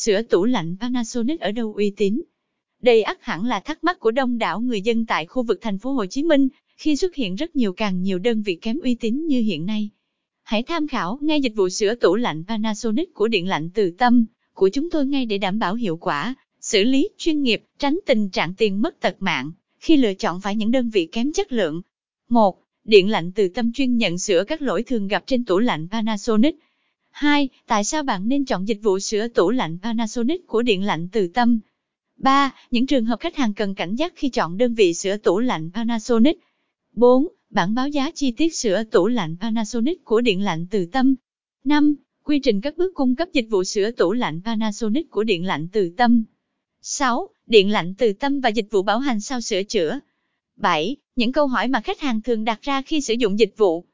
sửa tủ lạnh Panasonic ở đâu uy tín? Đây ắt hẳn là thắc mắc của đông đảo người dân tại khu vực thành phố Hồ Chí Minh, khi xuất hiện rất nhiều càng nhiều đơn vị kém uy tín như hiện nay. Hãy tham khảo ngay dịch vụ sửa tủ lạnh Panasonic của Điện lạnh Từ Tâm của chúng tôi ngay để đảm bảo hiệu quả, xử lý chuyên nghiệp, tránh tình trạng tiền mất tật mạng khi lựa chọn phải những đơn vị kém chất lượng. 1. Điện lạnh Từ Tâm chuyên nhận sửa các lỗi thường gặp trên tủ lạnh Panasonic. 2. Tại sao bạn nên chọn dịch vụ sửa tủ lạnh Panasonic của Điện lạnh Từ Tâm? 3. Những trường hợp khách hàng cần cảnh giác khi chọn đơn vị sửa tủ lạnh Panasonic. 4. Bản báo giá chi tiết sửa tủ lạnh Panasonic của Điện lạnh Từ Tâm. 5. Quy trình các bước cung cấp dịch vụ sửa tủ lạnh Panasonic của Điện lạnh Từ Tâm. 6. Điện lạnh Từ Tâm và dịch vụ bảo hành sau sửa chữa. 7. Những câu hỏi mà khách hàng thường đặt ra khi sử dụng dịch vụ.